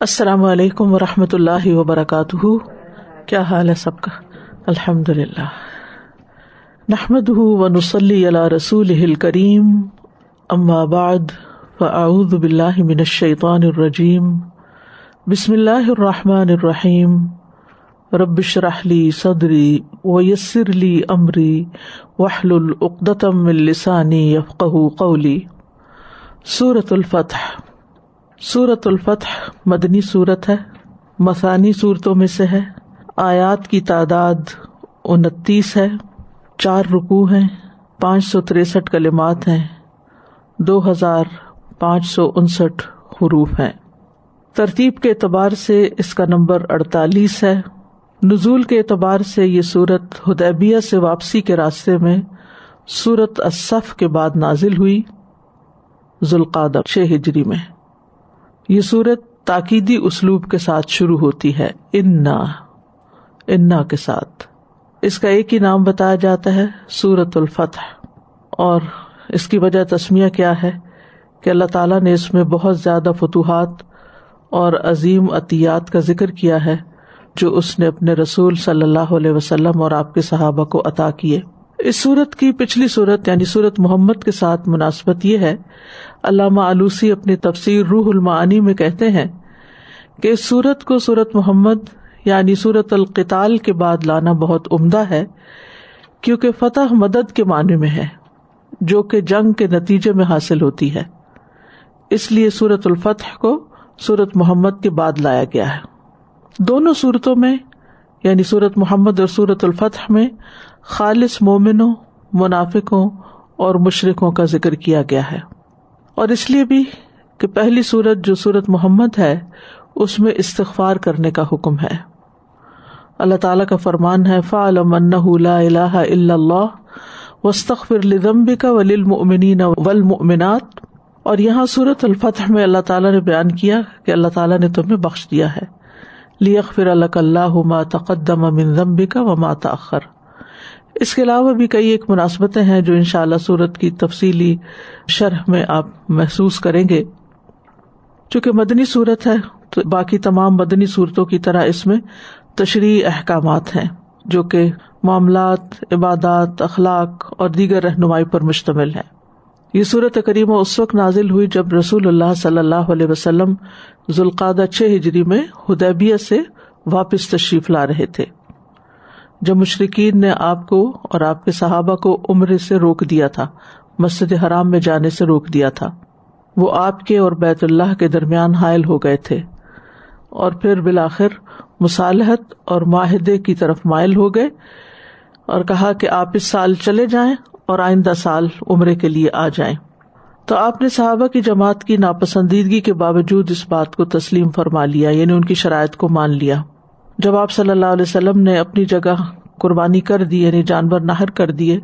السلام علیکم و رحمۃ اللہ وبرکاتہ۔ کیا حال ہے سب کا؟ الحمد للہ نحمد و نسلی اللہ رسول کریم بعد، فاعوذ باللہ من الشیطان الرجیم۔ بسم اللہ الرحمٰن الرحیم۔ ربش رحلی صدری و یسر علی عمری وحل العقدم السانی یفق قولی۔ صورت الفتح۔ سورت الفتح مدنی صورت ہے مسانی صورتوں میں سے ہے، آیات کی تعداد انتیس ہے، چار رکو ہیں، پانچ سو تریسٹھ کلمات ہیں، دو ہزار پانچ سو انسٹھ حروف ہیں۔ ترتیب کے اعتبار سے اس کا نمبر اڑتالیس ہے۔ نزول کے اعتبار سے یہ سورت ہدیبیہ سے واپسی کے راستے میں سورت اصف کے بعد نازل ہوئی ذوالقاد چھ ہجری میں۔ یہ سورت تاکیدی اسلوب کے ساتھ شروع ہوتی ہے، انا انا کے ساتھ۔ اس کا ایک ہی نام بتایا جاتا ہے، سورت الفتح۔ اور اس کی وجہ تسمیہ کیا ہے؟ کہ اللہ تعالیٰ نے اس میں بہت زیادہ فتوحات اور عظیم عطیات کا ذکر کیا ہے، جو اس نے اپنے رسول صلی اللہ علیہ وسلم اور آپ کے صحابہ کو عطا کیے۔ اس سورت کی پچھلی صورت یعنی سورت محمد کے ساتھ مناسبت یہ ہے، علامہ آلوسی اپنی تفسیر روح المعانی میں کہتے ہیں کہ اس سورت کو سورت محمد یعنی سورت القتال کے بعد لانا بہت عمدہ ہے، کیونکہ فتح مدد کے معنی میں ہے، جو کہ جنگ کے نتیجے میں حاصل ہوتی ہے۔ اس لیے سورت الفتح کو سورت محمد کے بعد لایا گیا ہے۔ دونوں صورتوں میں یعنی سورت محمد اور سورت الفتح میں خالص مومنوں، منافقوں اور مشرقوں کا ذکر کیا گیا ہے۔ اور اس لیے بھی کہ پہلی سورت جو سورت محمد ہے، اس میں استغفار کرنے کا حکم ہے۔ اللہ تعالیٰ کا فرمان ہے فا اللہ اللہ وسطر لدمبی کا ولمنین ولمنات اور یہاں سورت الفتح میں اللہ تعالیٰ نے بیان کیا کہ اللہ تعالیٰ نے تمہیں بخش دیا ہے۔ لیخر اللہ اللہ ما تقدم من ذنبی کا و مات تأخر۔ اس کے علاوہ بھی کئی ایک مناسبتیں ہیں جو ان شاء اللہ صورت کی تفصیلی شرح میں آپ محسوس کریں گے۔ چونکہ مدنی صورت ہے، تو باقی تمام مدنی صورتوں کی طرح اس میں تشریح احکامات ہیں، جو کہ معاملات، عبادات، اخلاق اور دیگر رہنمائی پر مشتمل ہے یہ صورت قریب اس وقت نازل ہوئی جب رسول اللہ صلی اللہ علیہ وسلم ذوالقادہ چھ ہجری میں ہدیبیہ سے واپس تشریف لا رہے تھے۔ جب مشرقین نے آپ کو اور آپ کے صحابہ کو عمر سے روک دیا تھا، مسجد حرام میں جانے سے روک دیا تھا۔ وہ آپ کے اور بیت اللہ کے درمیان حائل ہو گئے تھے۔ اور پھر بالآخر مصالحت اور معاہدے کی طرف مائل ہو گئے اور کہا کہ آپ اس سال چلے جائیں اور آئندہ سال عمرے کے لیے آ جائیں۔ تو آپ نے صحابہ کی جماعت کی ناپسندیدگی کے باوجود اس بات کو تسلیم فرما لیا یعنی ان کی شرائط کو مان لیا۔ جب آپ صلی اللہ علیہ وسلم نے اپنی جگہ قربانی کر دی یعنی جانور نہر کر دیے،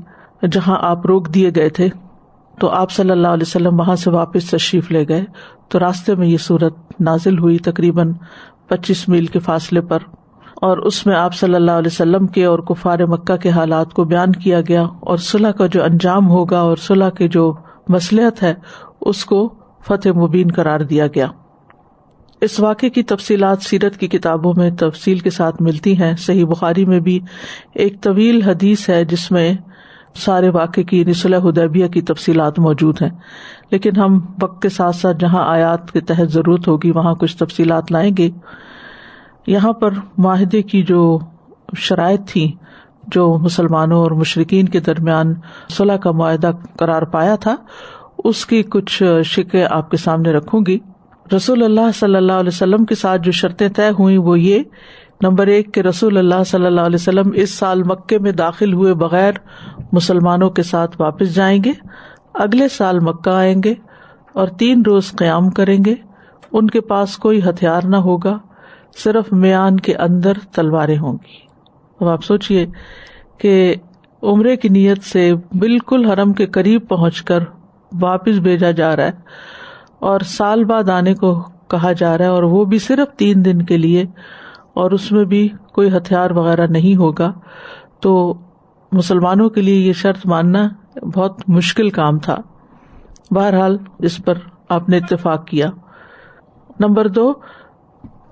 جہاں آپ روک دیے گئے تھے، تو آپ صلی اللہ علیہ وسلم وہاں سے واپس تشریف لے گئے۔ تو راستے میں یہ صورت نازل ہوئی تقریباً پچیس میل کے فاصلے پر۔ اور اس میں آپ صلی اللہ علیہ وسلم کے اور کفار مکہ کے حالات کو بیان کیا گیا اور صلاح کا جو انجام ہوگا اور صلاح کے جو مسلحت ہے، اس کو فتح مبین قرار دیا گیا۔ اس واقعے کی تفصیلات سیرت کی کتابوں میں تفصیل کے ساتھ ملتی ہیں۔ صحیح بخاری میں بھی ایک طویل حدیث ہے جس میں سارے واقعے کی نسل ہدیبیہ کی تفصیلات موجود ہیں۔ لیکن ہم وقت کے ساتھ ساتھ جہاں آیات کے تحت ضرورت ہوگی، وہاں کچھ تفصیلات لائیں گے۔ یہاں پر معاہدے کی جو شرائط تھی، جو مسلمانوں اور مشرقین کے درمیان صلاح کا معاہدہ قرار پایا تھا، اس کی کچھ شکے آپ کے سامنے رکھوں گی۔ رسول اللہ صلی اللہ علیہ وسلم کے ساتھ جو شرطیں طے ہوئی وہ یہ، نمبر ایک کہ رسول اللہ صلی اللہ علیہ وسلم اس سال مکے میں داخل ہوئے بغیر مسلمانوں کے ساتھ واپس جائیں گے، اگلے سال مکہ آئیں گے اور تین روز قیام کریں گے۔ ان کے پاس کوئی ہتھیار نہ ہوگا۔ صرف میان کے اندر تلواریں ہوں گی۔ اب آپ سوچیے کہ عمرے کی نیت سے بالکل حرم کے قریب پہنچ کر واپس بھیجا جا رہا ہے اور سال بعد آنے کو کہا جا رہا ہے اور وہ بھی صرف تین دن کے لیے اور اس میں بھی کوئی ہتھیار وغیرہ نہیں ہوگا، تو مسلمانوں کے لیے یہ شرط ماننا بہت مشکل کام تھا۔ بہرحال اس پر آپ نے اتفاق کیا۔ نمبر دو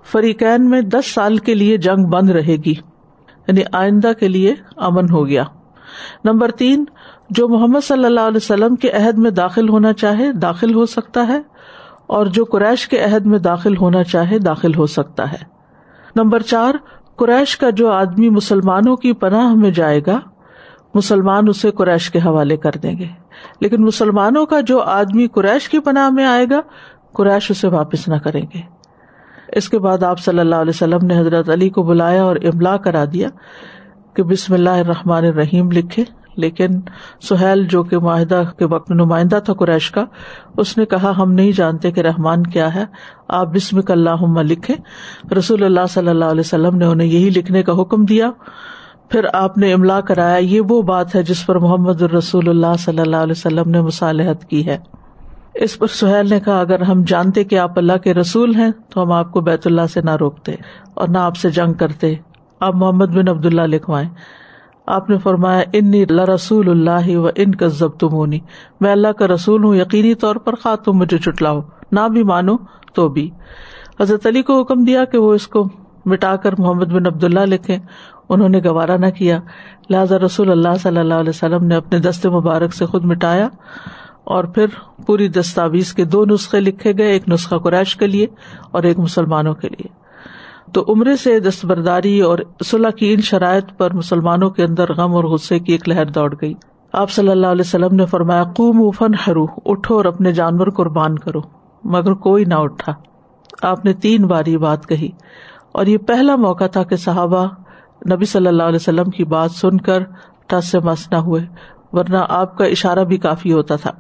فریقین میں دس سال کے لیے جنگ بند رہے گی یعنی آئندہ کے لیے امن ہو گیا۔ نمبر تین، جو محمد صلی اللہ علیہ وسلم کے عہد میں داخل ہونا چاہے داخل ہو سکتا ہے، اور جو قریش کے عہد میں داخل ہونا چاہے داخل ہو سکتا ہے۔ نمبر چار، قریش کا جو آدمی مسلمانوں کی پناہ میں جائے گا، مسلمان اسے قریش کے حوالے کر دیں گے۔ لیکن مسلمانوں کا جو آدمی قریش کی پناہ میں آئے گا، قریش اسے واپس نہ کریں گے۔ اس کے بعد آپ صلی اللہ علیہ وسلم نے حضرت علی کو بلایا اور املا کرا دیا کہ بسم اللہ الرحمٰن الرحیم لکھے۔ لیکن سہیل جو کہ معاہدہ کے وقت نمائندہ تھا قریش کا، اس نے کہا، ہم نہیں جانتے کہ رحمان کیا ہے۔ آپ بسم اللہ لکھے رسول اللہ صلی اللہ علیہ وسلم نے انہیں یہی لکھنے کا حکم دیا۔ پھر آپ نے املا کرایا، یہ وہ بات ہے جس پر محمد الرسول اللہ صلی اللہ علیہ وسلم نے مصالحت کی ہے۔ اس پر سہیل نے کہا، اگر ہم جانتے کہ آپ اللہ کے رسول ہیں، تو ہم آپ کو بیت اللہ سے نہ روکتے اور نہ آپ سے جنگ کرتے۔ آپ محمد بن عبد اللہ لکھوائے آپ نے فرمایا ان رسول اللہ و ان کا ضب تمونی میں اللہ کا رسول ہوں، یقینی طور پر خواہ تم مجھے چٹلاؤ۔ نہ بھی مانو تو بھی۔ حضرت علی کو حکم دیا کہ وہ اس کو مٹا کر محمد بن عبد اللہ لکھے انہوں نے گوارا نہ کیا۔ لہٰذا رسول اللہ صلی اللہ علیہ وسلم نے اپنے دست مبارک سے خود مٹایا۔ اور پھر پوری دستاویز کے دو نسخے لکھے گئے، ایک نسخہ قریش کے لیے اور ایک مسلمانوں کے لیے۔ تو عمرے سے دستبرداری اور صلاح کی ان شرائط پر مسلمانوں کے اندر غم اور غصے کی ایک لہر دوڑ گئی۔ آپ صلی اللہ علیہ وسلم نے فرمایا قوم فن ہرو اٹھو اور اپنے جانور قربان کرو۔ مگر کوئی نہ اٹھا۔ آپ نے تین بار یہ بات کہی۔ اور یہ پہلا موقع تھا کہ صحابہ نبی صلی اللہ علیہ وسلم کی بات سن کر ٹس سے مس نہ ہوئے، ورنہ آپ کا اشارہ بھی کافی ہوتا تھا۔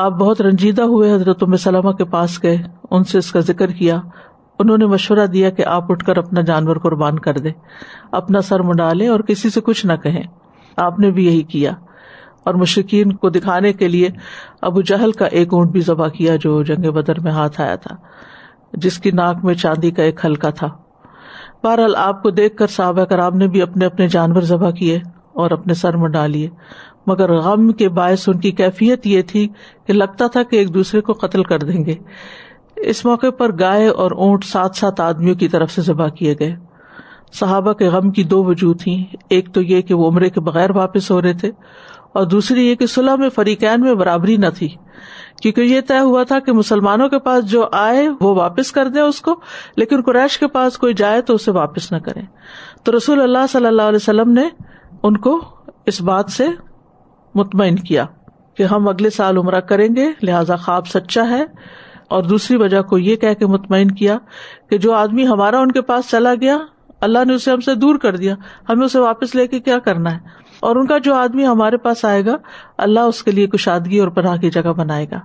آپ بہت رنجیدہ ہوئے حضرت سلمہ کے پاس گئے، ان سے اس کا ذکر کیا۔ انہوں نے مشورہ دیا کہ آپ اٹھ کر اپنا جانور قربان کر دے اپنا سر منڈالے اور کسی سے کچھ نہ کہیں۔ آپ نے بھی یہی کیا۔ اور مشکین کو دکھانے کے لیے ابو جہل کا ایک اونٹ بھی ذبح کیا جو جنگ بدر میں ہاتھ آیا تھا، جس کی ناک میں چاندی کا ایک ہلکا تھا۔ بہرحال آپ کو دیکھ کر صحابہ کرام نے بھی اپنے اپنے جانور ذبح کیے اور اپنے سر میں ڈالیے مگر غم کے باعث ان کی کیفیت یہ تھی کہ لگتا تھا کہ ایک دوسرے کو قتل کر دیں گے۔ اس موقع پر گائے اور اونٹ سات سات آدمیوں کی طرف سے ذبح کیے گئے۔ صحابہ کے غم کی دو وجوہ تھی ایک تو یہ کہ وہ عمرے کے بغیر واپس ہو رہے تھے اور دوسری یہ کہ صلاح میں فریقین میں برابری نہ تھی۔ کیونکہ یہ طے ہوا تھا کہ مسلمانوں کے پاس جو آئے وہ واپس کر دیں اس کو، لیکن قریش کے پاس کوئی جائے تو اسے واپس نہ کرے تو رسول اللہ صلی اللہ علیہ وسلم نے ان کو اس بات سے مطمئن کیا کہ ہم اگلے سال عمرہ کریں گے، لہذا خواب سچا ہے۔ اور دوسری وجہ کو یہ کہہ کے مطمئن کیا کہ جو آدمی ہمارا ان کے پاس چلا گیا، اللہ نے اسے ہم سے دور کر دیا۔ ہمیں اسے واپس لے کے کیا کرنا ہے؟ اور ان کا جو آدمی ہمارے پاس آئے گا، اللہ اس کے لیے کشادگی اور پناہ کی جگہ بنائے گا۔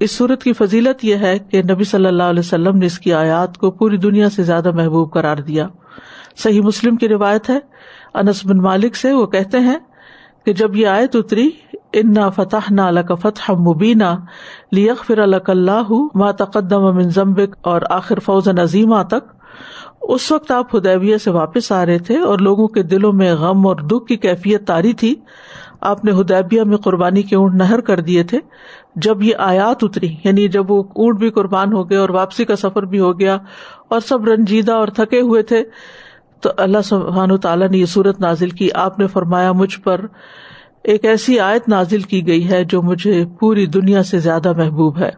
اس صورت کی فضیلت یہ ہے کہ نبی صلی اللہ علیہ وسلم نے اس کی آیات کو پوری دنیا سے زیادہ محبوب قرار دیا۔ صحیح مسلم کی روایت ہے، انس بن مالک سے وہ کہتے ہیں کہ جب یہ آیت اتری ان فتح نہ کا فتح مبینہ لیک فر اللہ ما تقدم ضمبک اور آخر فوز نظیمہ تک، اس وقت آپ ہدیبیہ سے واپس آ رہے تھے اور لوگوں کے دلوں میں غم اور دکھ کی کیفیت تاری تھی، آپ نے ہدیبیہ میں قربانی کے اونٹ نہر کر دیے تھے۔ جب یہ آیات اتری یعنی جب وہ اونٹ بھی قربان ہو گئے اور واپسی کا سفر بھی ہو گیا اور سب رنجیدہ اور تھکے ہوئے تھے تو اللہ سبحان تعالیٰ نے یہ صورت نازل کی۔ آپ نے فرمایا، مجھ پر ایک ایسی آیت نازل کی گئی ہے جو مجھے پوری دنیا سے زیادہ محبوب ہے۔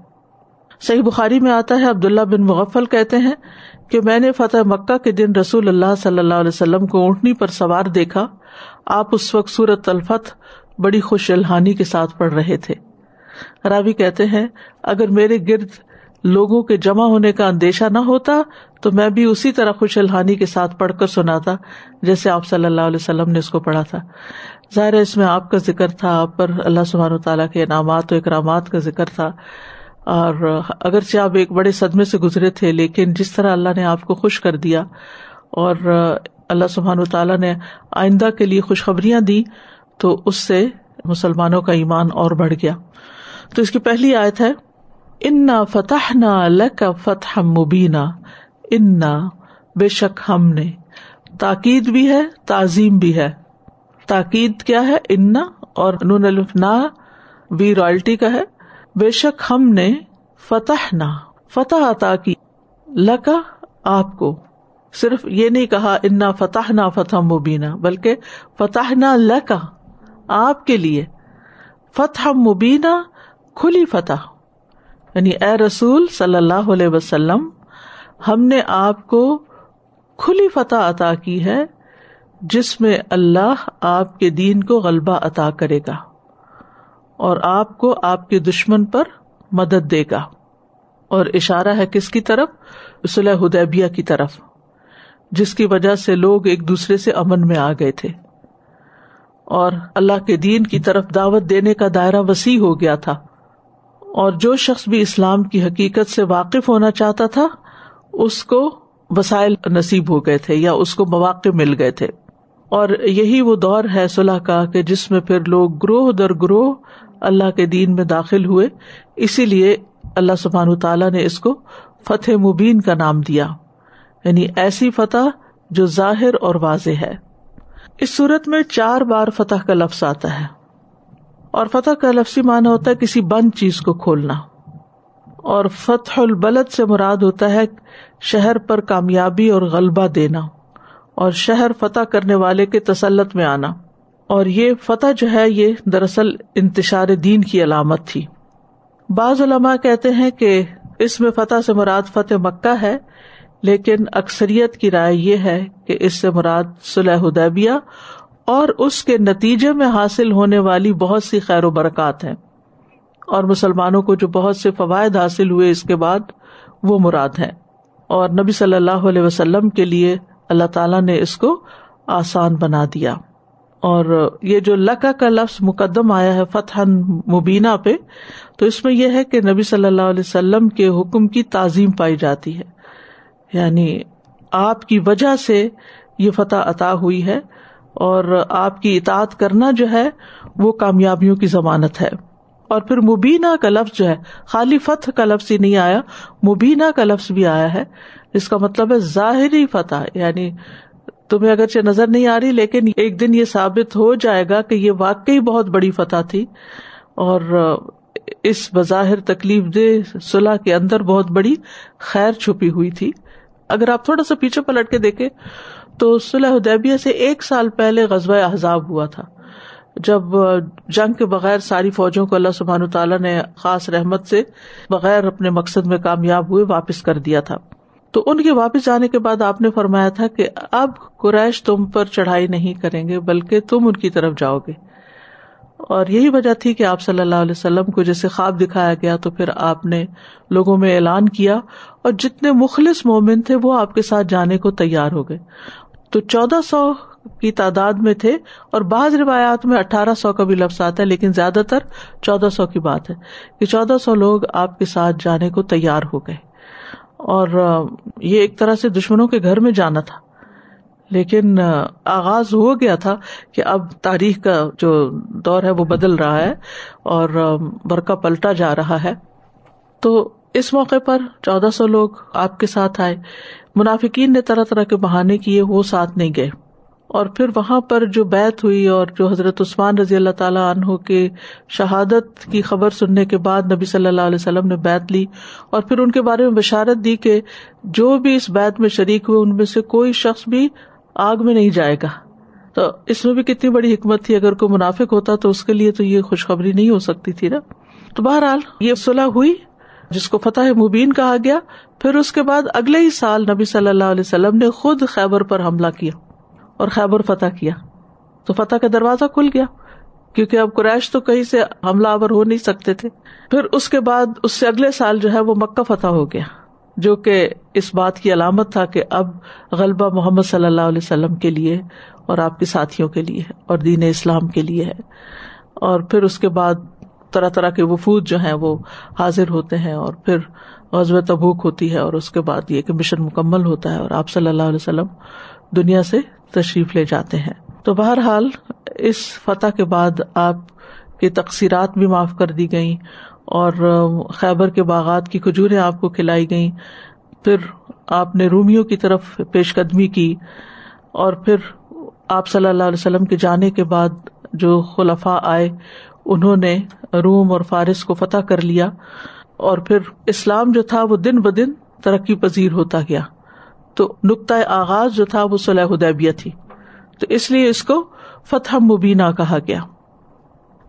صحیح بخاری میں آتا ہے، عبداللہ بن مغفل کہتے ہیں کہ میں نے فتح مکہ کے دن رسول اللہ صلی اللہ علیہ وسلم کو اونٹنی پر سوار دیکھا۔ آپ اس وقت سورت الفت بڑی خوش الحانی کے ساتھ پڑھ رہے تھے۔ راوی کہتے ہیں، اگر میرے گرد لوگوں کے جمع ہونے کا اندیشہ نہ ہوتا تو میں بھی اسی طرح خوش الحانی کے ساتھ پڑھ کر سناتا جیسے آپ صلی اللہ علیہ وسلم نے اس کو پڑھا تھا۔ ظاہر اس میں آپ کا ذکر تھا، آپ پر اللہ سبحانہ تعالیٰ کے انعامات و اکرامات کا ذکر تھا۔ اور اگرچہ آپ ایک بڑے صدمے سے گزرے تھے، لیکن جس طرح اللہ نے آپ کو خوش کر دیا اور اللہ سبحان تعالیٰ نے آئندہ کے لیے خوشخبریاں دی تو اس سے مسلمانوں کا ایمان اور بڑھ گیا۔ تو اس کی پہلی آیت ہے انا فتح نہ لک فتح مبینہ انا، بے شک ہم نے۔ تاکید بھی ہے، تعظیم بھی ہے۔ تاکید کیا ہے؟ انا، اور نون الفنا بھی رائلٹی کا ہے۔ بے شک ہم نے فتح نہ فتح عطا کی۔ لکا آپ کو۔ صرف یہ نہیں کہا انا فتح نہ فتح مبینہ بلکہ فتح نہ لکا آپ کے لیے۔ فتح مبینہ کھلی فتح۔ یعنی اے رسول صلی اللہ علیہ وسلم، ہم نے آپ کو کھلی فتح عطا کی ہے، جس میں اللہ آپ کے دین کو غلبہ عطا کرے گا اور آپ کو آپ کے دشمن پر مدد دے گا۔ اور اشارہ ہے کس کی طرف؟ صلح حدیبیہ کی طرف، جس کی وجہ سے لوگ ایک دوسرے سے امن میں آ گئے تھے۔ اور اللہ کے دین کی طرف دعوت دینے کا دائرہ وسیع ہو گیا تھا۔ اور جو شخص بھی اسلام کی حقیقت سے واقف ہونا چاہتا تھا، اس کو وسائل نصیب ہو گئے تھے یا اس کو مواقع مل گئے تھے۔ اور یہی وہ دور ہے صلاح کا کہ جس میں پھر لوگ گروہ در گروہ اللہ کے دین میں داخل ہوئے۔ اسی لیے اللہ سبحان تعالیٰ نے اس کو فتح مبین کا نام دیا۔ یعنی ایسی فتح جو ظاہر اور واضح ہے۔ اس صورت میں چار بار فتح کا لفظ آتا ہے۔ اور فتح کا لفظی معنی ہوتا ہے کسی بند چیز کو کھولنا۔ اور فتح البلد سے مراد ہوتا ہے شہر پر کامیابی اور غلبہ دینا اور شہر فتح کرنے والے کے تسلط میں آنا۔ اور یہ فتح جو ہے، یہ دراصل انتشار دین کی علامت تھی۔ بعض علماء کہتے ہیں کہ اس میں فتح سے مراد فتح مکہ ہے، لیکن اکثریت کی رائے یہ ہے کہ اس سے مراد صلح حدیبیہ اور اس کے نتیجے میں حاصل ہونے والی بہت سی خیر و برکات ہیں۔ اور مسلمانوں کو جو بہت سے فوائد حاصل ہوئے اس کے بعد وہ مراد ہے اور نبی صلی اللہ علیہ وسلم کے لیے اللہ تعالیٰ نے اس کو آسان بنا دیا۔ اور یہ جو لکا کا لفظ مقدم آیا ہے فتح مبینہ پہ، تو اس میں یہ ہے کہ نبی صلی اللہ علیہ وسلم کے حکم کی تعظیم پائی جاتی ہے۔ یعنی آپ کی وجہ سے یہ فتح عطا ہوئی ہے۔ اور آپ کی اطاعت کرنا جو ہے وہ کامیابیوں کی ضمانت ہے۔ اور پھر مبینہ کا لفظ جو ہے، خالی فتح کا لفظ ہی نہیں آیا، مبینہ کا لفظ بھی آیا ہے۔ اس کا مطلب ہے ظاہری فتح یعنی تمہیں اگرچہ نظر نہیں آ رہی، لیکن ایک دن یہ ثابت ہو جائے گا کہ یہ واقعی بہت بڑی فتح تھی۔ اور اس بظاہر تکلیف دہ صلاح کے اندر بہت بڑی خیر چھپی ہوئی تھی۔ اگر آپ تھوڑا سا پیچھے پلٹ کے دیکھے تو صلح ادیبیہ سے ایک سال پہلے غزوہ احزاب ہوا تھا۔ جب جنگ کے بغیر ساری فوجوں کو اللہ سبحان تعالیٰ نے خاص رحمت سے بغیر اپنے مقصد میں کامیاب ہوئے واپس کر دیا تھا۔ تو ان کے واپس جانے کے بعد آپ نے فرمایا تھا کہ اب قریش تم پر چڑھائی نہیں کریں گے، بلکہ تم ان کی طرف جاؤ گے۔ اور یہی وجہ تھی کہ آپ صلی اللہ علیہ وسلم کو جیسے خواب دکھایا گیا تو پھر آپ نے لوگوں میں اعلان کیا اور جتنے مخلص مومن تھے وہ آپ کے ساتھ جانے کو تیار ہو گئے۔ تو چودہ سو کی تعداد میں تھے اور بعض روایات میں اٹھارہ سو کا بھی لفظ آتا ہے، لیکن زیادہ تر چودہ سو کی بات ہے کہ چودہ سو لوگ آپ کے ساتھ جانے کو تیار ہو گئے۔ اور یہ ایک طرح سے دشمنوں کے گھر میں جانا تھا۔ لیکن آغاز ہو گیا تھا کہ اب تاریخ کا جو دور ہے وہ بدل رہا ہے اور برقع پلٹا جا رہا ہے۔ تو اس موقع پر چودہ سو لوگ آپ کے ساتھ آئے۔ منافقین نے طرح طرح کے بہانے کیے، وہ ساتھ نہیں گئے۔ اور پھر وہاں پر جو بیت ہوئی اور جو حضرت عثمان رضی اللہ تعالیٰ عنہ کے شہادت کی خبر سننے کے بعد نبی صلی اللہ علیہ وسلم نے بیت لی، اور پھر ان کے بارے میں بشارت دی کہ جو بھی اس بیت میں شریک ہوئے، ان میں سے کوئی شخص بھی آگ میں نہیں جائے گا۔ تو اس میں بھی کتنی بڑی حکمت تھی، اگر کوئی منافق ہوتا تو اس کے لیے تو یہ خوشخبری نہیں ہو سکتی تھی نا۔ تو بہرحال یہ صلاح ہوئی۔ جس کو فتح مبین کہا گیا، پھر اس کے بعد اگلے ہی سال نبی صلی اللہ علیہ وسلم نے خود خیبر پر حملہ کیا اور خیبر فتح کیا۔ تو فتح کا دروازہ کھل گیا، کیونکہ اب قریش تو کہیں سے حملہ آور ہو نہیں سکتے تھے۔ پھر اس کے بعد اس سے اگلے سال جو ہے وہ مکہ فتح ہو گیا، جو کہ اس بات کی علامت تھا کہ اب غلبہ محمد صلی اللہ علیہ وسلم کے لیے اور آپ کے ساتھیوں کے لیے اور دین اسلام کے لیے ہے۔ اور پھر اس کے بعد طرح طرح کے وفود جو ہیں وہ حاضر ہوتے ہیں اور پھر غزب تبوک ہوتی ہے اور اس کے بعد یہ کہ مشن مکمل ہوتا ہے اور آپ صلی اللہ علیہ وسلم دنیا سے تشریف لے جاتے ہیں۔ تو بہرحال اس فتح کے بعد آپ کی تقسیرات بھی معاف کر دی گئی اور خیبر کے باغات کی کھجوریں آپ کو کھلائی گئیں۔ پھر آپ نے رومیوں کی طرف پیش قدمی کی اور پھر آپ صلی اللہ علیہ وسلم کے جانے کے بعد جو خلفاء آئے انہوں نے روم اور فارس کو فتح کر لیا اور پھر اسلام جو تھا وہ دن بدن ترقی پذیر ہوتا گیا۔ تو نقطۂ آغاز جو تھا وہ صلاح حدیبیہ تھی۔ تو اس لیے اس کو فتح مبینہ کہا گیا۔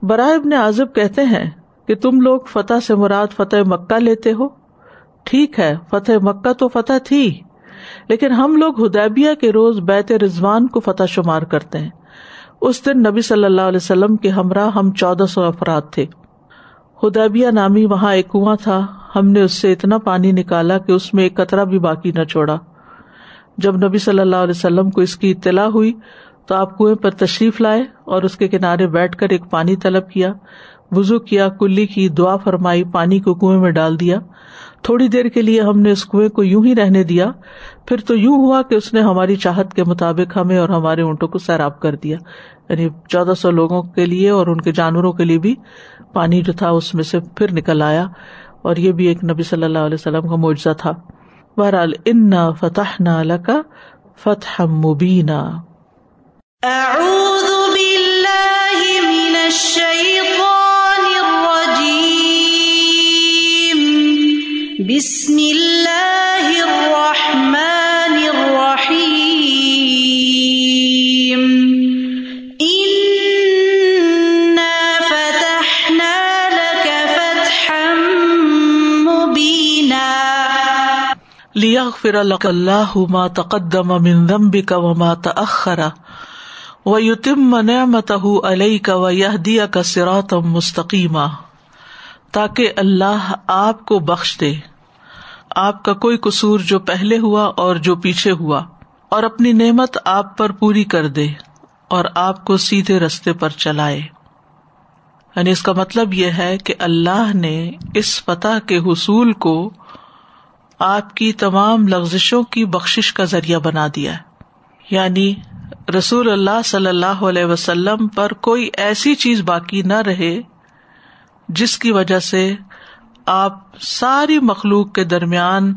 برائے ابن عازب کہتے ہیں کہ تم لوگ فتح سے مراد فتح مکہ لیتے ہو۔ ٹھیک ہے، فتح مکہ تو فتح تھی، لیکن ہم لوگ ہدیبیہ کے روز بیت رضوان کو فتح شمار کرتے ہیں۔ اس دن نبی صلی اللہ علیہ وسلم کے ہمراہ ہم چودہ سو افراد تھے۔ ہدیبیہ نامی وہاں ایک کنواں تھا۔ ہم نے اس سے اتنا پانی نکالا کہ اس میں ایک قطرہ بھی باقی نہ چھوڑا۔ جب نبی صلی اللہ علیہ وسلم کو اس کی اطلاع ہوئی تو آپ کنویں پر تشریف لائے اور اس کے کنارے بیٹھ کر ایک پانی طلب کیا۔ وزو کیا، کلی کی دعا فرمائی، پانی کو کنویں میں ڈال دیا۔ تھوڑی دیر کے لیے ہم نے اس کنویں کو یوں ہی رہنے دیا پھر تو یوں ہوا کہ اس نے ہماری چاہت کے مطابق ہمیں اور ہمارے اونٹوں کو سیراب کر دیا۔ یعنی چودہ سو لوگوں کے لیے اور ان کے جانوروں کے لیے بھی پانی جو تھا اس میں سے پھر نکل آیا۔ اور یہ بھی ایک نبی صلی اللہ علیہ وسلم کا معجزہ تھا۔ بہرحال ان فتح نہ کا فتح مبینہ اعوذ باللہ من الشیطان الرجیم۔ بسم اللہ لیغفر لك الله ما تقدم من ذنبك وما تأخر و یوتم نعمت علیہ کا و یہ کا تاکہ اللہ آپ کو بخش دے۔ آپ کا کوئی قصور جو پہلے ہوا اور جو پیچھے ہوا اور اپنی نعمت آپ پر پوری کر دے اور آپ کو سیدھے رستے پر چلائے۔ یعنی اس کا مطلب یہ ہے کہ اللہ نے اس فتح کے حصول کو آپ کی تمام لغزشوں کی بخش کا ذریعہ بنا دیا یعنی رسول اللہ صلی اللہ علیہ وسلم پر کوئی ایسی چیز باقی نہ رہے جس کی وجہ سے آپ ساری مخلوق کے درمیان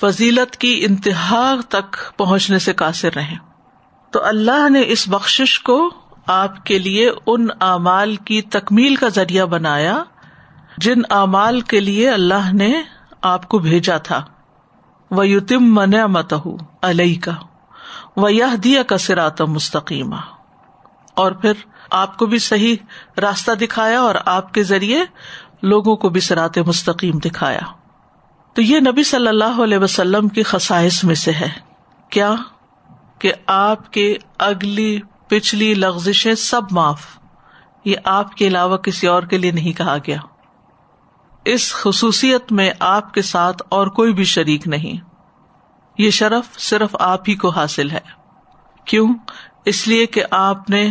فضیلت کی انتہا تک پہنچنے سے قاصر رہے تو اللہ نے اس بخش کو آپ کے لیے ان اعمال کی تکمیل کا ذریعہ بنایا جن اعمال کے لیے اللہ نے آپ کو بھیجا تھا۔ وہ یوتم من مت علیہ کا وہ یہ دیا کا مستقیم اور پھر آپ کو بھی صحیح راستہ دکھایا اور آپ کے ذریعے لوگوں کو بھی سرات مستقیم دکھایا۔ تو یہ نبی صلی اللہ علیہ وسلم کی خسائش میں سے ہے۔ کیا؟ کہ آپ کے اگلی پچھلی لغزشیں سب معاف۔ یہ آپ کے علاوہ کسی اور کے لیے نہیں کہا گیا۔ اس خصوصیت میں آپ کے ساتھ اور کوئی بھی شریک نہیں۔ یہ شرف صرف آپ ہی کو حاصل ہے۔ کیوں؟ اس لیے کہ آپ نے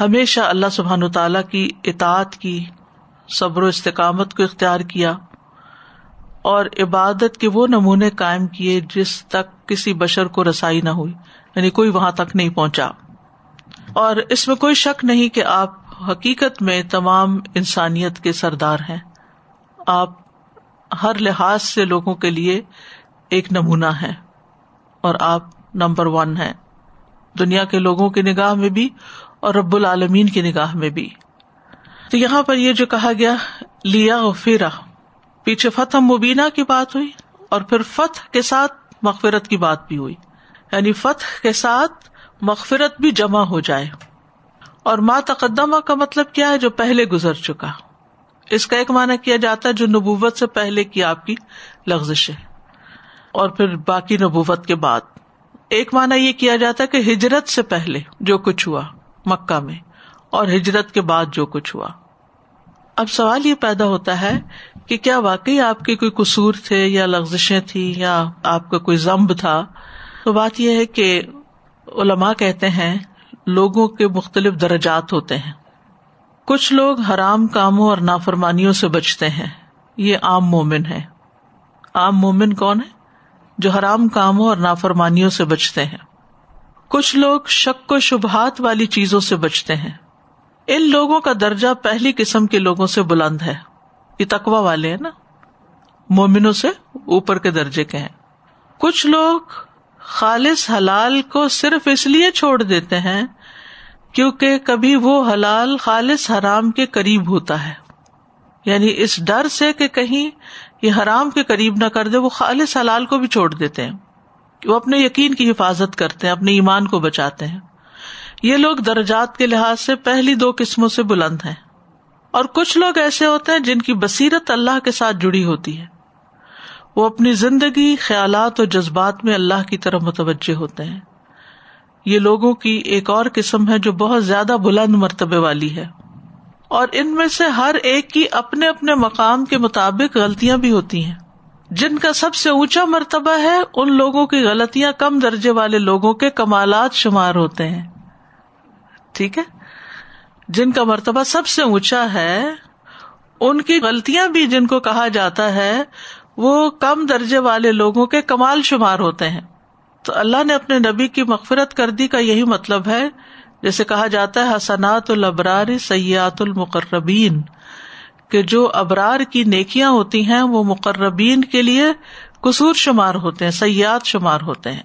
ہمیشہ اللہ سبحان تعالی کی اطاعت کی، صبر و استقامت کو اختیار کیا اور عبادت کے وہ نمونے قائم کیے جس تک کسی بشر کو رسائی نہ ہوئی یعنی کوئی وہاں تک نہیں پہنچا۔ اور اس میں کوئی شک نہیں کہ آپ حقیقت میں تمام انسانیت کے سردار ہیں۔ آپ ہر لحاظ سے لوگوں کے لیے ایک نمونہ ہے اور آپ نمبر ون ہے دنیا کے لوگوں کی نگاہ میں بھی اور رب العالمین کی نگاہ میں بھی۔ تو یہاں پر یہ جو کہا گیا، لیا فیرا پیچھے فتح مبینہ کی بات ہوئی اور پھر فتح کے ساتھ مغفرت کی بات بھی ہوئی۔ یعنی فتح کے ساتھ مغفرت بھی جمع ہو جائے۔ اور ماں تقدمہ کا مطلب کیا ہے جو پہلے گزر چکا۔ اس کا ایک معنی کیا جاتا ہے جو نبوت سے پہلے کی آپ کی لغزش ہے اور پھر باقی نبوت کے بعد۔ ایک مانا یہ کیا جاتا ہے کہ ہجرت سے پہلے جو کچھ ہوا مکہ میں اور ہجرت کے بعد جو کچھ ہوا۔ اب سوال یہ پیدا ہوتا ہے کہ کیا واقعی آپ کے کوئی قصور تھے یا لغزشیں تھی یا آپ کا کوئی ضمب تھا؟ تو بات یہ ہے کہ علماء کہتے ہیں لوگوں کے مختلف درجات ہوتے ہیں۔ کچھ لوگ حرام کاموں اور نافرمانیوں سے بچتے ہیں۔ یہ عام مومن ہے عام مومن کون ہے جو حرام کاموں اور نافرمانیوں سے بچتے ہیں۔ کچھ لوگ شک و شبہات والی چیزوں سے بچتے ہیں۔ ان لوگوں کا درجہ پہلی قسم کے لوگوں سے بلند ہے۔ یہ تقوا والے ہیں نا۔ مومنوں سے اوپر کے درجے کے ہیں۔ کچھ لوگ خالص حلال کو صرف اس لیے چھوڑ دیتے ہیں کیونکہ کبھی وہ حلال خالص حرام کے قریب ہوتا ہے۔ یعنی اس ڈر سے کہ کہیں یہ حرام کے قریب نہ کر دے، وہ خالص حلال کو بھی چھوڑ دیتے ہیں۔ وہ اپنے یقین کی حفاظت کرتے ہیں، اپنے ایمان کو بچاتے ہیں۔ یہ لوگ درجات کے لحاظ سے پہلی دو قسموں سے بلند ہیں۔ اور کچھ لوگ ایسے ہوتے ہیں جن کی بصیرت اللہ کے ساتھ جڑی ہوتی ہے۔ وہ اپنی زندگی، خیالات اور جذبات میں اللہ کی طرف متوجہ ہوتے ہیں۔ یہ لوگوں کی ایک اور قسم ہے جو بہت زیادہ بلند مرتبے والی ہے۔ اور ان میں سے ہر ایک کی اپنے اپنے مقام کے مطابق غلطیاں بھی ہوتی ہیں۔ جن کا سب سے اونچا مرتبہ ہے، ان لوگوں کی غلطیاں کم درجے والے لوگوں کے کمالات شمار ہوتے ہیں۔ ٹھیک ہے؟ جن کا مرتبہ سب سے اونچا ہے، ان کی غلطیاں بھی جن کو کہا جاتا ہے، وہ کم درجے والے لوگوں کے کمال شمار ہوتے ہیں۔ تو اللہ نے اپنے نبی کی مغفرت کر دی کا یہی مطلب ہے، جیسے کہا جاتا ہے، حسنات البرار سیات المقربین۔ کہ جو ابرار کی نیکیاں ہوتی ہیں، وہ مقربین کے لیے قصور شمار ہوتے ہیں سیاحت شمار ہوتے ہیں۔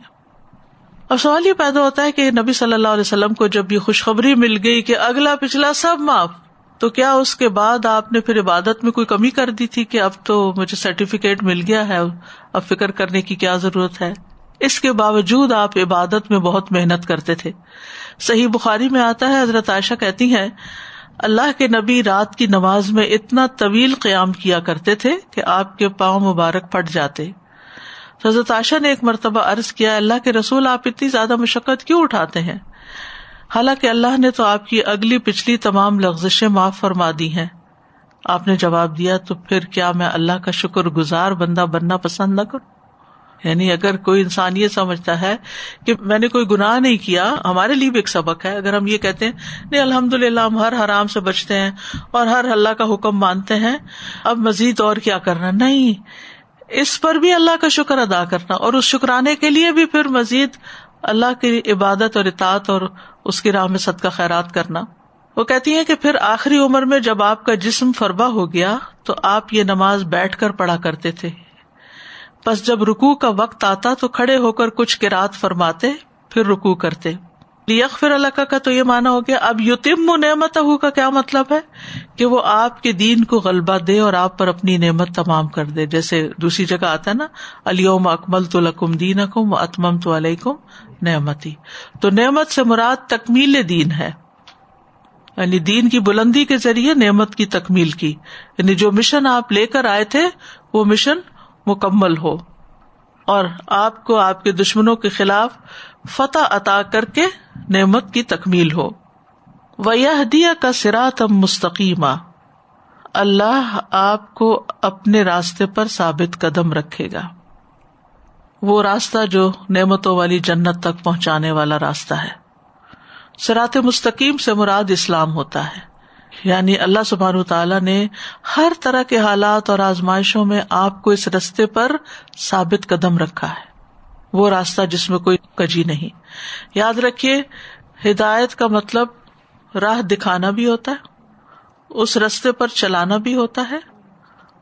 اب سوال یہ پیدا ہوتا ہے کہ نبی صلی اللہ علیہ وسلم کو جب یہ خوشخبری مل گئی کہ اگلا پچھلا سب معاف، تو کیا اس کے بعد آپ نے پھر عبادت میں کوئی کمی کر دی تھی کہ اب تو مجھے سرٹیفکیٹ مل گیا ہے، اب فکر کرنے کی کیا ضرورت ہے؟ اس کے باوجود آپ عبادت میں بہت محنت کرتے تھے۔ صحیح بخاری میں آتا ہے، حضرت عائشہ کہتی ہیں، اللہ کے نبی رات کی نماز میں اتنا طویل قیام کیا کرتے تھے کہ آپ کے پاؤں مبارک پھٹ جاتے۔ حضرت عائشہ نے ایک مرتبہ عرض کیا، اللہ کے رسول آپ اتنی زیادہ مشقت کیوں اٹھاتے ہیں؟ حالانکہ اللہ نے تو آپ کی اگلی پچھلی تمام لغزشیں معاف فرما دی ہیں۔ آپ نے جواب دیا، تو پھر کیا میں اللہ کا شکر گزار بندہ بننا پسند نہ کروں؟ یعنی اگر کوئی انسان یہ سمجھتا ہے کہ میں نے کوئی گناہ نہیں کیا، ہمارے لیے بھی ایک سبق ہے۔ اگر ہم یہ کہتے ہیں، نہیں الحمد للہ ہم ہر حرام سے بچتے ہیں اور ہر اللہ کا حکم مانتے ہیں، اب مزید اور کیا کرنا؟ نہیں۔ اس پر بھی اللہ کا شکر ادا کرنا اور اس شکرانے کے لیے بھی پھر مزید اللہ کی عبادت اور اطاعت اور اس کی راہ میں صدقہ خیرات کرنا۔ وہ کہتی ہیں کہ پھر آخری عمر میں جب آپ کا جسم فربا ہو گیا تو آپ یہ نماز بیٹھ کر پڑھا کرتے تھے۔ بس جب رکو کا وقت آتا تو کھڑے ہو کر کچھ کراط فرماتے، پھر رکو کرتے۔ یکفر اللہ کا تو یہ مانا ہو گیا، اب یوتم نعمت کا کیا مطلب ہے؟ کہ وہ آپ کے دین کو غلبہ دے اور آپ پر اپنی نعمت تمام کر دے۔ جیسے دوسری جگہ آتا ہے نا علیوم اکمل تو لکم دین اکم و اتمم تو علیکم نعمتی۔ تو نعمت سے مراد تکمیل دین ہے۔ یعنی دین کی بلندی کے ذریعے نعمت کی تکمیل کی۔ یعنی جو مشن آپ لے کر آئے تھے، وہ مشن مکمل ہو۔ اور آپ کو آپ کے دشمنوں کے خلاف فتح عطا کر کے نعمت کی تکمیل ہو۔ دیا کا سرا تم مستقیمہ اللہ آپ کو اپنے راستے پر ثابت قدم رکھے گا۔ وہ راستہ جو نعمتوں والی جنت تک پہنچانے والا راستہ ہے۔ سرات مستقیم سے مراد اسلام ہوتا ہے۔ یعنی اللہ سبحان تعالیٰ نے ہر طرح کے حالات اور آزمائشوں میں آپ کو اس رستے پر ثابت قدم رکھا ہے۔ وہ راستہ جس میں کوئی کجی نہیں۔ یاد رکھیے، ہدایت کا مطلب راہ دکھانا بھی ہوتا ہے، اس رستے پر چلانا بھی ہوتا ہے،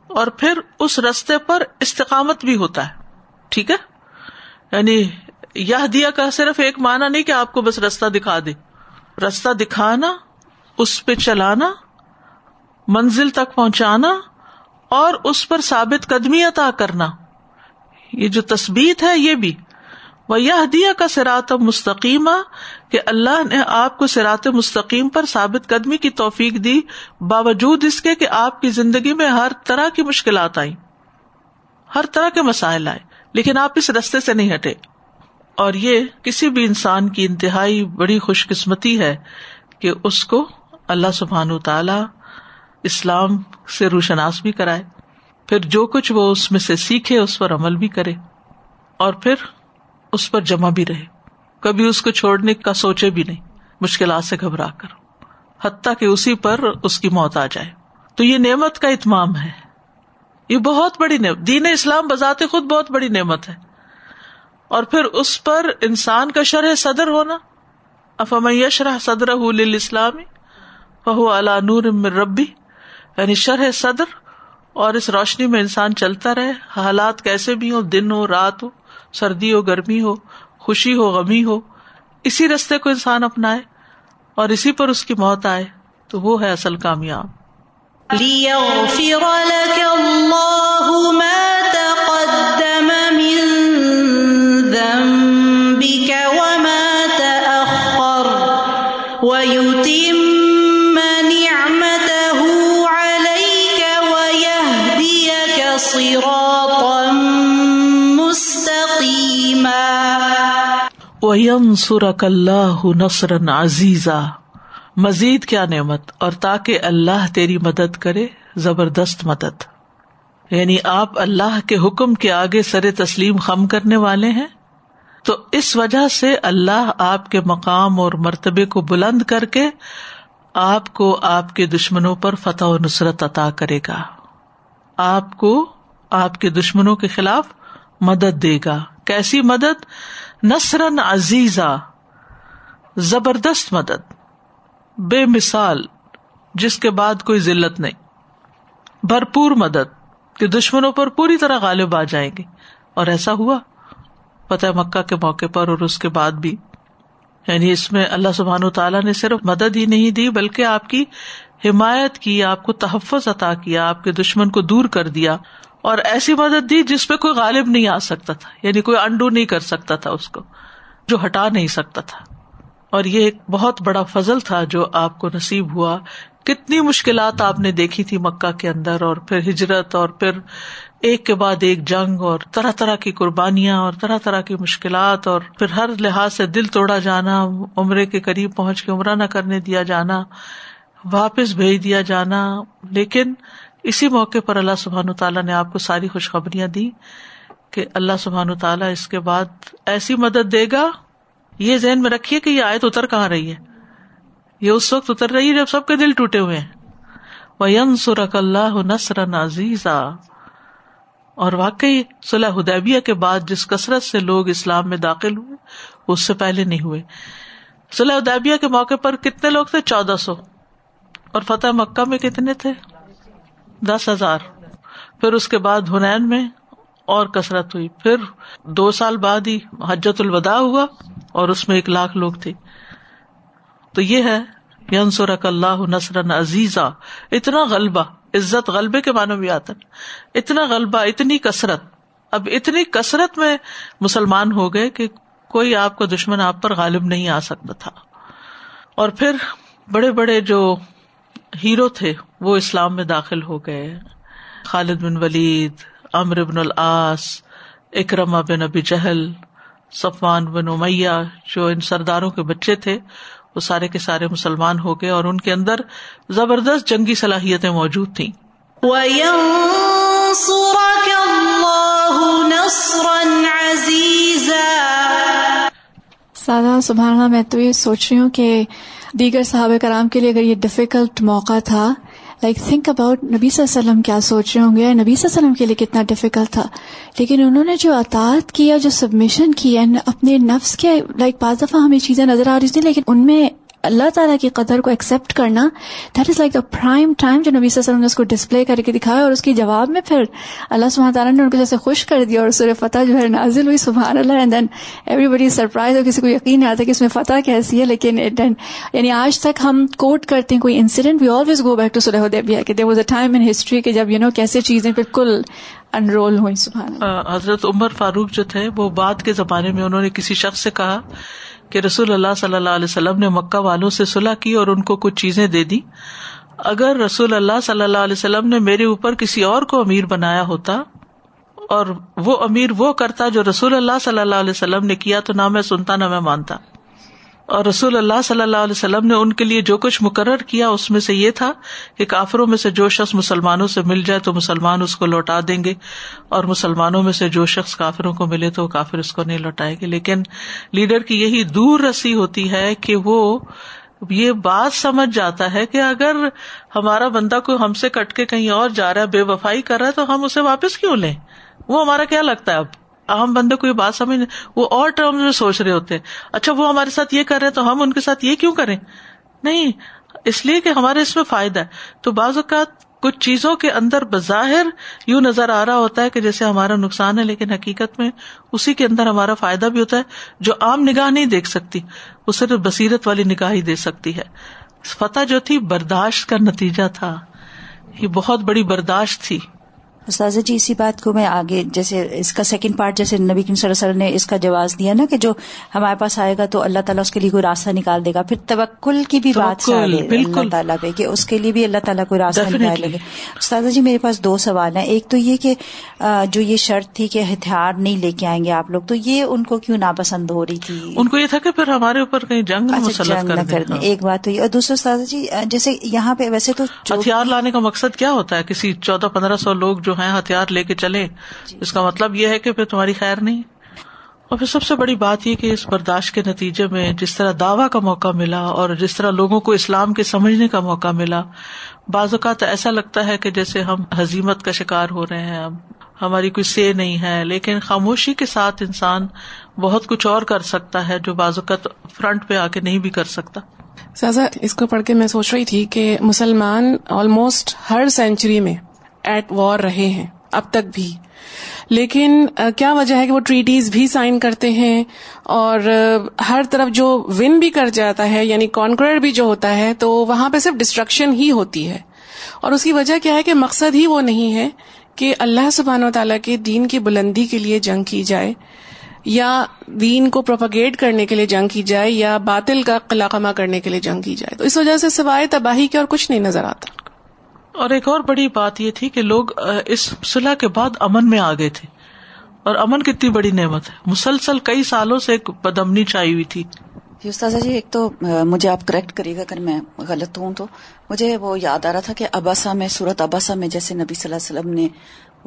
اور پھر اس رستے پر استقامت بھی ہوتا ہے۔ ٹھیک ہے؟ یعنی یہ دیا کا صرف ایک مانا نہیں کہ آپ کو بس رستہ دکھا دے۔ رستہ دکھانا اس پہ چلانا، منزل تک پہنچانا اور اس پر ثابت قدمی عطا کرنا۔ یہ جو تصبیت ہے، یہ بھی۔ وہ یہ دیا کا سرات مستقیم کہ اللہ نے آپ کو سرات مستقیم پر ثابت قدمی کی توفیق دی، باوجود اس کے کہ آپ کی زندگی میں ہر طرح کی مشکلات آئی ہر طرح کے مسائل آئے لیکن آپ اس رستے سے نہیں ہٹے۔ اور یہ کسی بھی انسان کی انتہائی بڑی خوش قسمتی ہے کہ اس کو اللہ سبحان تعالی اسلام سے روشناس بھی کرائے۔ پھر جو کچھ وہ اس میں سے سیکھے، اس پر عمل بھی کرے۔ اور پھر اس پر جمع بھی رہے۔ کبھی اس کو چھوڑنے کا سوچے بھی نہیں۔ مشکلات سے گھبرا کر۔ حتیٰ کہ اسی پر اس کی موت آ جائے۔ تو یہ نعمت کا اتمام ہے۔ یہ بہت بڑی نعمت دین اسلام بذات خود بہت بڑی نعمت ہے۔ اور پھر اس پر انسان کا شرح صدر ہونا۔ افام یشرح صدر اسلامی فہو اللہ نور ربی یعنی شرح صدر، اور اس روشنی میں انسان چلتا رہے۔ حالات کیسے بھی ہو دن ہو، رات ہو، سردی ہو، گرمی ہو، خوشی ہو، غمی ہو، اسی رستے کو انسان اپنائے اور اسی پر اس کی موت آئے، تو وہ ہے اصل کامیاب۔ ليغفر لك الله ما وَيَنصُرَكَ اللَّهُ نَصْرًا عَزِيزًا۔ مزید کیا نعمت؟ اور تاکہ اللہ تیری مدد کرے، زبردست مدد۔ یعنی آپ اللہ کے حکم کے آگے سر تسلیم خم کرنے والے ہیں؟ تو اس وجہ سے اللہ آپ کے مقام اور مرتبے کو بلند کر کے آپ کو آپ کے دشمنوں پر فتح و نصرت عطا کرے گا۔ آپ کو آپ کے دشمنوں کے خلاف مدد دے گا۔ کیسی مدد؟ نسرن عزیزا زبردست مدد، بے مثال، جس کے بعد کوئی ذلت نہیں۔ بھرپور مدد، کہ دشمنوں پر پوری طرح غالب آ جائیں گے۔ اور ایسا ہوا، فتح مکہ کے موقع پر اور اس کے بعد بھی۔ یعنی اس میں اللہ سبحان تعالیٰ نے صرف مدد ہی نہیں دی، بلکہ آپ کی حمایت کی، آپ کو تحفظ عطا کیا، آپ کے دشمن کو دور کر دیا۔ اور ایسی مدد دی جس پہ کوئی غالب نہیں آ سکتا تھا یعنی کوئی انڈو نہیں کر سکتا تھا اس کو، جو ہٹا نہیں سکتا تھا۔ اور یہ ایک بہت بڑا فضل تھا جو آپ کو نصیب ہوا۔ کتنی مشکلات آپ نے دیکھی تھی مکہ کے اندر، اور پھر ہجرت، اور پھر ایک کے بعد ایک جنگ، اور طرح طرح کی قربانیاں، اور طرح طرح کی مشکلات، اور پھر ہر لحاظ سے دل توڑا جانا، عمرے کے قریب پہنچ کے عمرہ نہ کرنے دیا جانا، واپس بھیج دیا جانا۔ لیکن اسی موقع پر اللہ سبحان تعالیٰ نے آپ کو ساری خوشخبریاں دی کہ اللہ سبحان تعالیٰ اس کے بعد ایسی مدد دے گا۔ یہ ذہن میں رکھیے کہ یہ آیت اتر کہاں رہی ہے۔ یہ اس وقت اتر رہی ہے جب سب کے دل ٹوٹے ہوئے ہیں۔ وہ سرک اللہ نسر اور واقعی صلاح حدیبیہ کے بعد جس کثرت سے لوگ اسلام میں داخل ہوئے اس سے پہلے نہیں ہوئے۔ صلاح ادیبیہ کے موقع پر کتنے لوگ تھے؟ چودہ سو۔ اور فتح مکہ میں کتنے تھے؟ دس ہزار۔ پھر اس کے بعد ہنین میں اور کثرت ہوئی۔ پھر دو سال بعد ہی حجت الوداع ہوا اور اس میں ایک لاکھ لوگ تھے۔ تو یہ ہے ینسرک اللہ نسر عزیزا۔ اتنا غلبہ، عزت غلبے کے معنی بھی آتا اتنا غلبہ، اتنی کثرت۔ اب اتنی کثرت میں مسلمان ہو گئے کہ کوئی آپ کا دشمن آپ پر غالب نہیں آ سکتا تھا۔ اور پھر بڑے بڑے جو ہیرو تھے وہ اسلام میں داخل ہو گئے۔ خالد بن ولید امر بن العاص اکرما بن ابی جہل صفان بن امیہ جو ان سرداروں کے بچے تھے وہ سارے کے سارے مسلمان ہو گئے اور ان کے اندر زبردست جنگی صلاحیتیں موجود تھیں۔ وَيَنصُرَكَ اللَّهُ نَصْرًا عَزِيزًا۔ سادہ سبحان اللہ میں تو یہ سوچ رہی ہوں کہ دیگر صحابہ کرام کے لیے اگر یہ ڈفیکلٹ موقع تھا لائک تھنک اباؤٹ نبی صلی اللہ علیہ وسلم کیا سوچ رہے ہوں گے، نبی صلی اللہ علیہ وسلم کے لیے کتنا ڈیفیکلٹ تھا. لیکن انہوں نے جو اطاعت کیا، جو سبمیشن کی اپنے نفس کے لائک بعض دفعہ ہمیں چیزیں نظر آ رہی تھیں، لیکن ان میں اللہ تعالیٰ کی قدر کو ایکسپٹ کرنا that is like the prime time جو نبی صلی اللہ علیہ وسلم نے اس کو ڈسپلے کر کے دکھایا اور اس کے جواب میں پھر اللہ سبحانہ تعالیٰ نے ان کو جیسے خوش کر دیا اور سورہ فتح جو ہے نازل ہوئی، سبحان اللہ and then everybody surprise اور کسی کو یقین نہیں آتا کہ اس میں فتح کیسی ہے، لیکن یعنی آج تک ہم کوٹ کرتے ہیں، کوئی incident we always go back to سلح دیبیا کہ there was a time in history کہ جب یو نو کیسے چیزیں بالکل انرول ہوئی سبحان حضرت عمر فاروق جو تھے، وہ بعد کے زمانے میں انہوں نے کسی شخص سے کہا کہ رسول اللہ صلی اللہ علیہ وسلم نے مکہ والوں سے صلاح کی اور ان کو کچھ چیزیں دے دی۔ اگر رسول اللہ صلی اللہ علیہ وسلم نے میرے اوپر کسی اور کو امیر بنایا ہوتا اور وہ امیر وہ کرتا جو رسول اللہ صلی اللہ علیہ وسلم نے کیا تو نہ میں سنتا نہ میں مانتا۔ اور رسول اللہ صلی اللہ علیہ وسلم نے ان کے لیے جو کچھ مقرر کیا اس میں سے یہ تھا کہ کافروں میں سے جو شخص مسلمانوں سے مل جائے تو مسلمان اس کو لوٹا دیں گے اور مسلمانوں میں سے جو شخص کافروں کو ملے تو کافر اس کو نہیں لوٹائے گے۔ لیکن لیڈر کی یہی دور رسی ہوتی ہے کہ وہ یہ بات سمجھ جاتا ہے کہ اگر ہمارا بندہ کوئی ہم سے کٹ کے کہیں اور جا رہا ہے، بے وفائی کر رہا ہے، تو ہم اسے واپس کیوں لیں؟ وہ ہمارا کیا لگتا ہے اب؟ عام بندے کو یہ بات سمجھ وہ اور ٹرم میں سوچ رہے ہوتے اچھا وہ ہمارے ساتھ یہ کر رہے ہیں تو ہم ان کے ساتھ یہ کیوں کریں؟ نہیں، اس لیے کہ ہمارے اس میں فائدہ ہے۔ تو بعض اوقات کچھ چیزوں کے اندر بظاہر یوں نظر آ رہا ہوتا ہے کہ جیسے ہمارا نقصان ہے، لیکن حقیقت میں اسی کے اندر ہمارا فائدہ بھی ہوتا ہے، جو عام نگاہ نہیں دیکھ سکتی، وہ صرف بصیرت والی نگاہ ہی دے سکتی ہے۔ فتح جو تھی، برداشت کا نتیجہ تھا۔ یہ بہت بڑی برداشت تھی۔ استاذہ جی اسی بات کو میں آگے جیسے اس کا سیکنڈ پارٹ جیسے نبی کریم صلی اللہ علیہ وسلم نے اس کا جواز دیا نا کہ جو ہمارے پاس آئے گا تو اللہ تعالیٰ اس کے لیے کوئی راستہ نکال دے گا۔ پھر توکل کی بھی بات۔ اللہ تعالیٰ پہ کہ اس کے لیے بھی اللہ تعالیٰ کوئی راستہ۔ نکال لیں گے استاذہ جی میرے پاس دو سوال ہیں۔ ایک تو یہ کہ جو یہ شرط تھی کہ ہتھیار نہیں لے کے آئیں گے آپ لوگ تو یہ ان کو کیوں ناپسند ہو رہی تھی؟ ان کو یہ تھا کہ پھر ہمارے اوپر کہیں جنگ اچھا جنگ نہ کر دیں۔ ہاں۔ ایک بات ہوئی اور دوسرا استاذہ جی جیسے یہاں پہ ویسے تو ہتھیار لانے کا مقصد کیا ہوتا ہے؟ کسی چودہ پندرہ سو لوگ جو ہیں ہتھیار لے کے چلے۔ اس کا مطلب یہ ہے کہ پھر تمہاری خیر نہیں۔ اور پھر سب سے بڑی بات یہ کہ اس برداشت کے نتیجے میں جس طرح دعوی کا موقع ملا اور جس طرح لوگوں کو اسلام کے سمجھنے کا موقع ملا بعض اوقات ایسا لگتا ہے کہ جیسے ہم حزیمت کا شکار ہو رہے ہیں اب ہماری کوئی سے نہیں ہے لیکن خاموشی کے ساتھ انسان بہت کچھ اور کر سکتا ہے جو بعض اوقات فرنٹ پہ آ کے نہیں بھی کر سکتا۔ سازا اس کو پڑھ کے میں سوچ رہی تھی کہ مسلمان آلموسٹ ہر سینچری میں ایٹ وار رہے ہیں۔ اب تک بھی۔ لیکن کیا وجہ ہے کہ وہ ٹریٹیز بھی سائن کرتے ہیں؟ اور ہر طرف جو ون بھی کر جاتا ہے یعنی کانکرر بھی جو ہوتا ہے، تو وہاں پہ صرف ڈسٹرکشن ہی ہوتی ہے۔ اور اس کی وجہ کیا ہے کہ مقصد ہی وہ نہیں ہے کہ اللہ سبحانہ و تعالیٰ کے دین کی بلندی کے لیے جنگ کی جائے، یا دین کو پروپگیٹ کرنے کے لیے جنگ کی جائے، یا باطل کا قلقمہ کرنے کے لیے جنگ کی جائے۔ تو اس وجہ سے سوائے تباہی کے اور کچھ نہیں نظر آتا۔ اور ایک اور بڑی بات یہ تھی کہ لوگ اس صلاح کے بعد امن میں آ گئے تھے۔ اور امن کتنی بڑی نعمت ہے۔ مسلسل کئی سالوں سے ایک بدمنی چھائی ہوئی تھی۔ جی استاذہ جی ایک تو مجھے آپ کریکٹ کریے گا اگر میں غلط ہوں تو۔ مجھے وہ یاد آ رہا تھا کہ اباسا میں صورت اباسا میں جیسے نبی صلی اللہ علیہ وسلم نے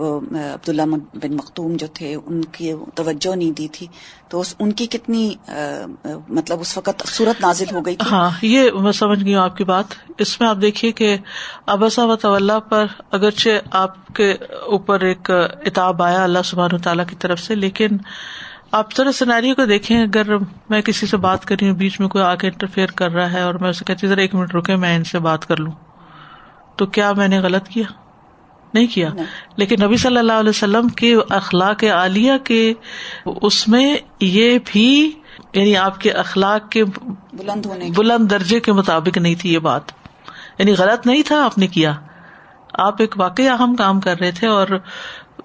وہ عبداللہ بن مختوم جو تھے، ان کی توجہ نہیں دی تھی۔ تو ان کی کتنی مطلب اس وقت صورت نازل ہو گئی تھی۔ ہاں یہ میں سمجھ گئی ہوں آپ کی بات۔ اس میں آپ دیکھیے کہ ابسا و طلّہ پر اگرچہ آپ کے اوپر ایک اتاب آیا اللہ سبحانہ تعالیٰ کی طرف سے، لیکن آپ ذرا سیناریو کو دیکھیں۔ اگر میں کسی سے بات کر رہی ہوں، بیچ میں کوئی آ کے انٹرفیئر کر رہا ہے اور میں اسے کہتی ذرا ایک منٹ رکے، میں ان سے بات کر لوں۔ تو کیا میں نے غلط کیا؟ نہیں کیا۔ لیکن نبی صلی اللہ علیہ وسلم کے اخلاق عالیہ کے اس میں یہ بھی یعنی آپ کے اخلاق کے بلند ہونے بلند درجے کے مطابق نہیں تھی یہ بات۔ یعنی غلط نہیں تھا آپ نے کیا۔ آپ ایک واقعی اہم کام کر رہے تھے اور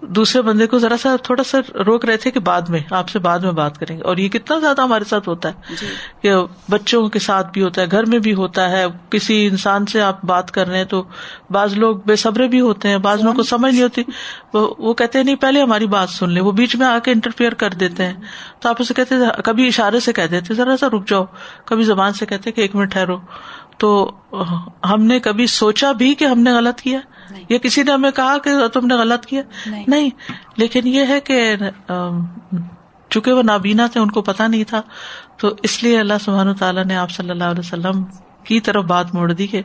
دوسرے بندے کو ذرا سا تھوڑا سا روک رہے تھے کہ بعد میں آپ سے بعد میں بات کریں گے۔ اور یہ کتنا زیادہ ہمارے ساتھ ہوتا ہے کہ بچوں کے ساتھ بھی ہوتا ہے گھر میں بھی ہوتا ہے۔ کسی انسان سے آپ بات کر رہے ہیں تو بعض لوگ بے صبرے بھی ہوتے ہیں بعض لوگوں کو سمجھ نہیں ہوتی۔ وہ وہ کہتے ہیں نہیں پہلے ہماری بات سن لیں۔ وہ بیچ میں آ کے انٹرفیئر کر دیتے ہیں۔ تو آپ اسے کہتے کبھی اشارے سے کہہ دیتے ذرا سا رک جاؤ۔ کبھی زبان سے کہتے کہ ایک منٹ ٹھہرو۔ تو ہم نے کبھی سوچا بھی کہ ہم نے غلط کیا؟ یا کسی نے ہمیں کہا کہ تم نے غلط کیا؟ نہیں۔ لیکن یہ ہے کہ چونکہ وہ نابینا تھے ان کو پتا نہیں تھا۔ تو اس لیے اللہ سبحانہ تعالیٰ نے آپ صلی اللہ علیہ وسلم کی طرف بات موڑ دی کہ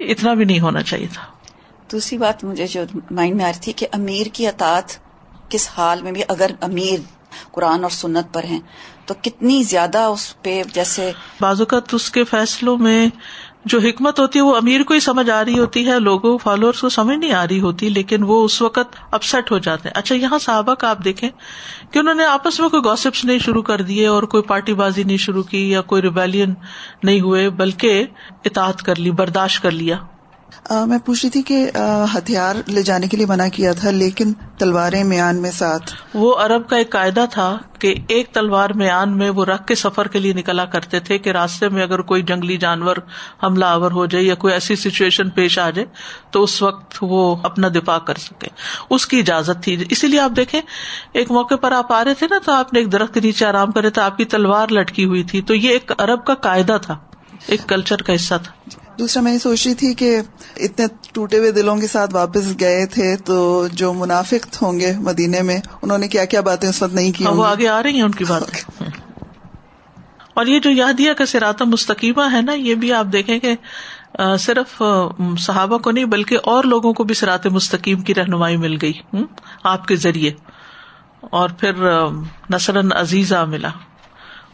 اتنا بھی نہیں ہونا چاہیے تھا۔ دوسری بات مجھے جو مائنڈ میں آ رہی تھی کہ امیر کی اطاعت کس حال میں بھی اگر امیر قرآن اور سنت پر ہیں تو کتنی زیادہ اس پہ جیسے بعض اوقات اس کے فیصلوں میں جو حکمت ہوتی ہے وہ امیر کو ہی سمجھ آ رہی ہوتی ہے، لوگوں فالوورس کو سمجھ نہیں آ رہی ہوتی، لیکن وہ اس وقت اپسٹ ہو جاتے ہیں۔ اچھا یہاں صحابہ کا آپ دیکھیں کہ انہوں نے آپس میں کوئی گوسپس نہیں شروع کر دیے اور کوئی پارٹی بازی نہیں شروع کی یا کوئی ریبیلین نہیں ہوئے، بلکہ اطاعت کر لی، برداشت کر لیا۔ میں پوچھ رہی تھی کہ ہتھیار لے جانے کے لیے منع کیا تھا، لیکن تلواریں میان میں ساتھ۔ وہ عرب کا ایک قاعدہ تھا کہ ایک تلوار میان میں وہ رکھ کے سفر کے لیے نکلا کرتے تھے کہ راستے میں اگر کوئی جنگلی جانور حملہ آور ہو جائے یا کوئی ایسی سچویشن پیش آ جائے، تو اس وقت وہ اپنا دفاع کر سکے۔ اس کی اجازت تھی۔ اسی لیے آپ دیکھیں، ایک موقع پر آپ آ رہے تھے نا، تو آپ نے ایک درخت کے نیچے آرام کرے تھے آپ کی تلوار لٹکی ہوئی تھی۔ تو یہ ایک عرب کا قاعدہ تھا۔ ایک کلچر کا حصہ تھا۔ دوسرا میں یہ سوچ رہی تھی کہ اتنے ٹوٹے ہوئے دلوں کے ساتھ واپس گئے تھے تو جو منافق ہوں گے مدینے میں انہوں نے کیا کیا باتیں اس وقت نہیں کی وہ آگے آ رہی ہیں ان کی بات اور یہ جو یادیا کا سراتا مستقیمہ ہے نا یہ بھی آپ دیکھیں کہ صرف صحابہ کو نہیں بلکہ اور لوگوں کو بھی سرات مستقیم کی رہنمائی مل گئی آپ کے ذریعے۔ اور پھر نسل عزیزہ ملا۔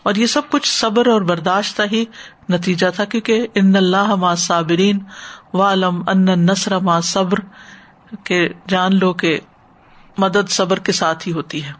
اور یہ سب کچھ صبر اور برداشت ہی نتیجہ تھا، کیونکہ ان اللہ ما صابرین والم ان نسر ما صبر کے جان لو کہ مدد صبر کے ساتھ ہی ہوتی ہے۔